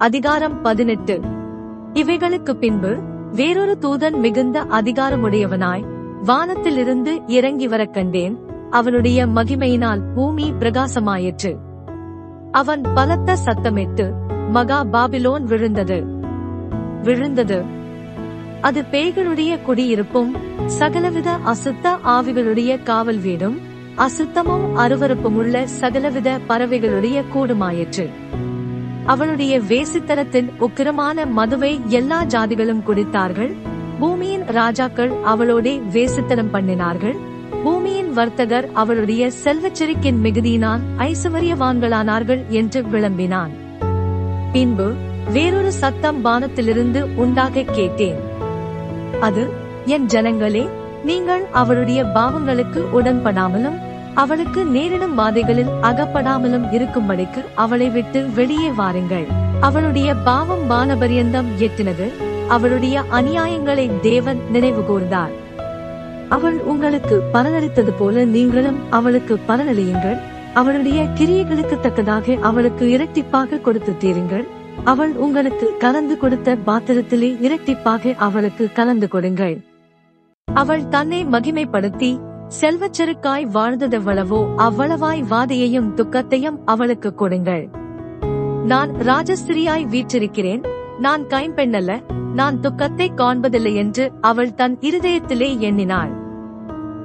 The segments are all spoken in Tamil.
அதிகாரம் பதினெட்டு. இவைகளுக்கு பின்பு வேறொரு தூதன் மிகுந்த அதிகாரமுடையவனாய் வானத்திலிருந்து இறங்கி வரக் கண்டேன். அவனுடைய மகிமையினால் பூமி பிரகாசமாயிற்று. அவன் பலத்த சத்தமிட்டு மகா பாபிலோன் விழுந்தது. விழுந்தது. அது பேய்களுடைய குடியிருப்பும் சகலவித அசுத்த ஆவிகளுடைய காவல் வீடும் அசுத்தமும் அருவருப்புமுள்ள சகலவித பறவைகளுடைய கூடுமாயிற்று. அவளுடைய வேசித்தனத்தின் உக்கிரமான மதுவை எல்லா ஜாதிகளும் குடித்தார்கள். பூமியின் ராஜாக்கள் அவளோடே வேசித்தனம் பண்ணினார்கள். பூமியின் வர்த்தகர் அவளுடைய செல்வச்செருக்கின் மிகுதியினால் ஐசுவரியவான்களானார்கள் என்று விளம்பினான். பின்பு வேறொரு சத்தம் வானத்திலிருந்து உண்டாக கேட்டேன். அது என் ஜனங்களே நீங்கள் அவளுடைய பாவங்களுக்கு உடன்படாமலும் அவளுக்கு நேரிடும் பாதைகளில் அகப்படாமலும் இருக்கும்படிக்கு அவளை விட்டு வெளியே வாருங்கள். அவளுடைய பாவம் வானபரியந்தம் எட்டினது அவளுடைய அநியாயங்களை தேவன் நினைவு கூர்ந்தார். அவள் உங்களுக்கு பலனளித்தது போல நீங்களும் அவளுக்கு பலனளியுங்கள். அவளுடைய கிரியைகளுக்கு தக்கதாக அவளுக்கு இரட்டிப்பாக கொடுத்து தீருங்கள். அவள் உங்களுக்கு கலந்து கொடுத்த பாத்திரத்திலே இரட்டிப்பாக அவளுக்கு கலந்து கொடுங்கள். அவள் தன்னை மகிமைப்படுத்தி செல்வச்செருக்காய் வாழ்ந்ததெவ்வளவோ அவ்வளவாய் வாதையையும் துக்கத்தையும் அவளுக்கு கொடுங்கள். நான் ராஜஸ்திரியாய் வீற்றிருக்கிறேன். நான் கைம்பெண்ணல்ல. நான் துக்கத்தை காண்பதில்லை என்று அவள் தன் இருதயத்திலே எண்ணினாள்.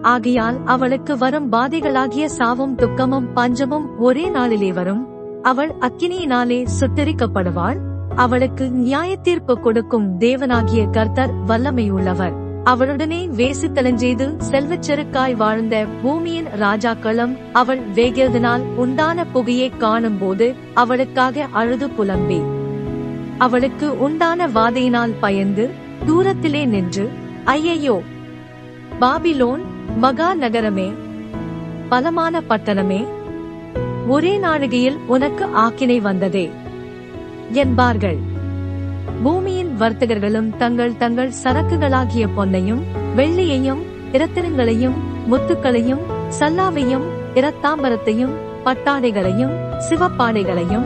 ஆகையால் அவளுக்கு வரும் பாதைகளாகிய சாவும் துக்கமும் பஞ்சமும் ஒரே நாளிலே வரும். அவள் அக்கினியினாலே சுத்தரிக்கப்படுவாள் அவளுக்கு நியாயத்தீர்ப்பு கொடுக்கும் தேவனாகிய கர்த்தர் வல்லமையுள்ளவர். அவளுடனே வேசித்தலஞ்செய்து செல்வச்செருக்காய் வாழ்ந்த பூமியின் ராஜாக்களும் அவள் வேகியதனால் உண்டான புகையை காணும் போது அவளுக்காக அழுது புலம்பி. அவளுக்கு உண்டான வாதையினால் பயந்து தூரத்திலே நின்று ஐயையோ! பாபிலோன் மகா நகரமே! பலமான பட்டணமே! ஒரே நாழிகையில் உனக்கு ஆக்கினை வந்ததே! என்பார்கள். பூமியின் வர்த்தகர்களும் தங்கள் தங்கள் சரக்குகளாகிய பொன்னையும் வெள்ளியையும் இரத்தினங்களையும் முத்துக்களையும் சல்லாவையும் இரத்தாம்பரத்தையும் பட்டாடைகளையும் சிவப்பாடைகளையும்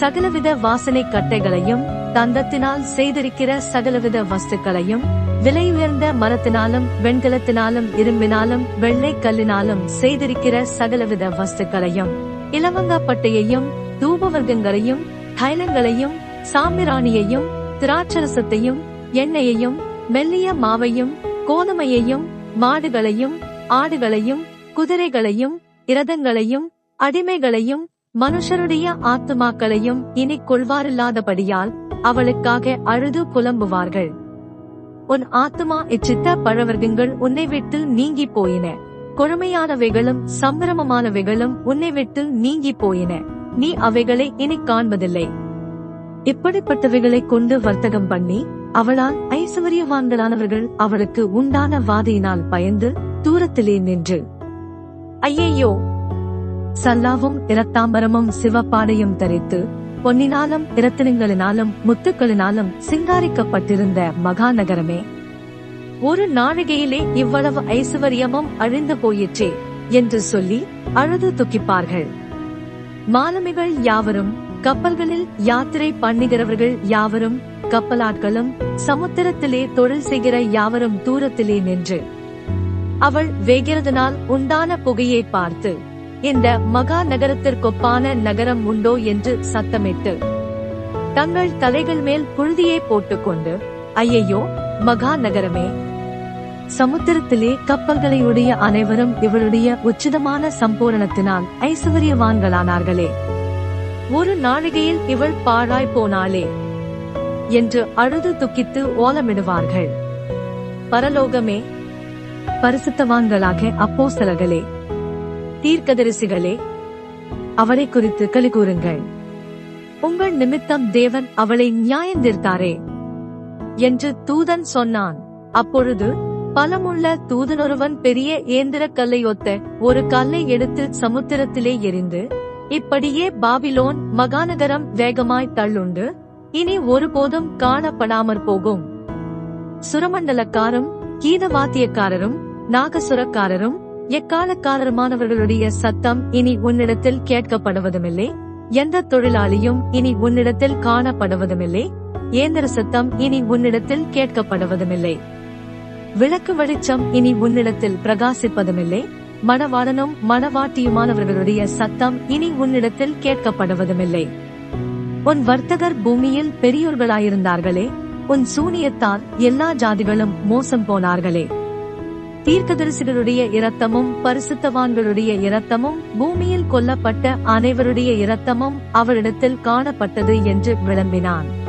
சகலவித வாசனை கட்டைகளையும் தந்தத்தினால் செய்திருக்கிற சகலவித வஸ்துக்களையும் விலையுயர்ந்த மரத்தினாலும் வெண்கலத்தினாலும் இரும்பினாலும் வெள்ளை கல்லினாலும் செய்திருக்கிற சகலவித வஸ்துக்களையும் இலவங்கா பட்டையையும் தூபவர்க்கங்களையும் தைலங்களையும் சாமிராணியையும் திராட்சரசத்தையும் எண்ணெயையும் மெல்லிய மாவையும் கோதுமையையும் மாடுகளையும் ஆடுகளையும் குதிரைகளையும் இரதங்களையும் அடிமைகளையும் மனுஷருடைய ஆத்துமாக்களையும் இனி கொள்வாரில்லாதபடியால் அவளுக்காக அழுது புலம்புவார்கள். உன் ஆத்துமா இச்சித்த பழவர்க்கங்கள் உன்னை விட்டு நீங்கி போயின. கொழுமையானவைகளும் சம்பிரமமானவைகளும் உன்னை விட்டு நீங்கி போயின. நீ அவைகளை இனி காண்பதில்லை. இப்படிப்பட்டவைகளை கொண்டு வர்த்தகம் பண்ணி அவளால் ஐஸ்வர்யவான்களானவர்கள் அவளுக்கு உண்டான வாதையினால் பயந்து தூரத்திலே நின்று ஐயையோ! சல்லாவும் இரத்தாம்பரமும் சிவப்பாடையும் தரித்து பொன்னினாலும் இரத்தினங்களினாலும் முத்துக்களினாலும் சிங்காரிக்கப்பட்டிருந்த மகாநகரமே ஒரு நாழிகையிலே இவ்வளவு ஐசுவரியமும் அழிந்து போயிற்றே! என்று சொல்லி அழுது துக்கிப்பார்கள். மாலுமிகள் யாவரும் கப்பல்களில் யாத்திரை பண்ணுகிறவர்கள் யாவரும் கப்பலாட்களும் சமுத்திரத்திலே தொழில் செய்கிற யாவரும் தூரத்திலே நின்று அவள் வேகிறதனால் உண்டான புகையை பார்த்து இந்த மகா நகரத்திற்கொப்பான நகரம் உண்டோ என்று சத்தமிட்டு தங்கள் தலைகள் மேல் புழுதியை போட்டுக்கொண்டு ஐயையோ மகா நகரமே. சமுத்திரத்திலே கப்பல்களையுடைய அனைவரும் இவளுடைய உச்சிதமான சம்பூரணத்தினால் ஐஸ்வர்யவான்களானார்களே. ஒரு நாழிகையில் இவள் பாழாய் போனாளே என்று அழுது துக்கித்து ஓலமிடுவார்கள். பரலோகமே பரிசுத்தவான்களாக அப்போஸ்தலர்களே தீர்க்கதரிசிகளே அவளை குறித்து களி கூறுங்கள். உங்கள் நிமித்தம் தேவன் அவளை நியாயந்திருத்தாரே என்று தூதன் சொன்னான். அப்பொழுது பலமுள்ள தூதனொருவன் பெரிய ஏந்திர கல்லை ஒத்த ஒரு கல்லை எடுத்து சமுத்திரத்திலே எரிந்து இப்படியே பாபிலோன் மகாநகரம் வேகமாய் தள்ளுண்டு. இனி ஒருபோதும் காணப்படாமற் போகும். சுரமண்டலக்காரும் கீதவாத்தியக்காரரும் நாகசுரக்காரரும் எக்காலக்காரருமானவர்களுடைய சத்தம் இனி உன்னிடத்தில் கேட்கப்படுவதுமில்லை. எந்த தொழிலாளியும் இனி உன்னிடத்தில் காணப்படுவதுமில்லை. இயந்திர சத்தம் இனி உன்னிடத்தில் கேட்கப்படுவதுமில்லை. விளக்கு வெளிச்சம் இனி உன்னிடத்தில் பிரகாசிப்பதுமில்லை. மணவாளனும் மணவாட்டியுமானவர்களுடைய சத்தம் இனி உன்னிடத்தில் கேட்கப்படுவதுமில்லை. உன் வர்த்தகர் பூமியில் பெரியோர்களாயிருந்தார்களே உன் சூனியத்தால் எல்லா ஜாதிகளும் மோசம் போனார்களே. தீர்க்கதரிசிகளுடைய இரத்தமும் பரிசுத்தவான்களுடைய இரத்தமும் பூமியில் கொல்லப்பட்ட அனைவருடைய இரத்தமும் அவரிடத்தில் காணப்பட்டது என்று விளம்பினான்.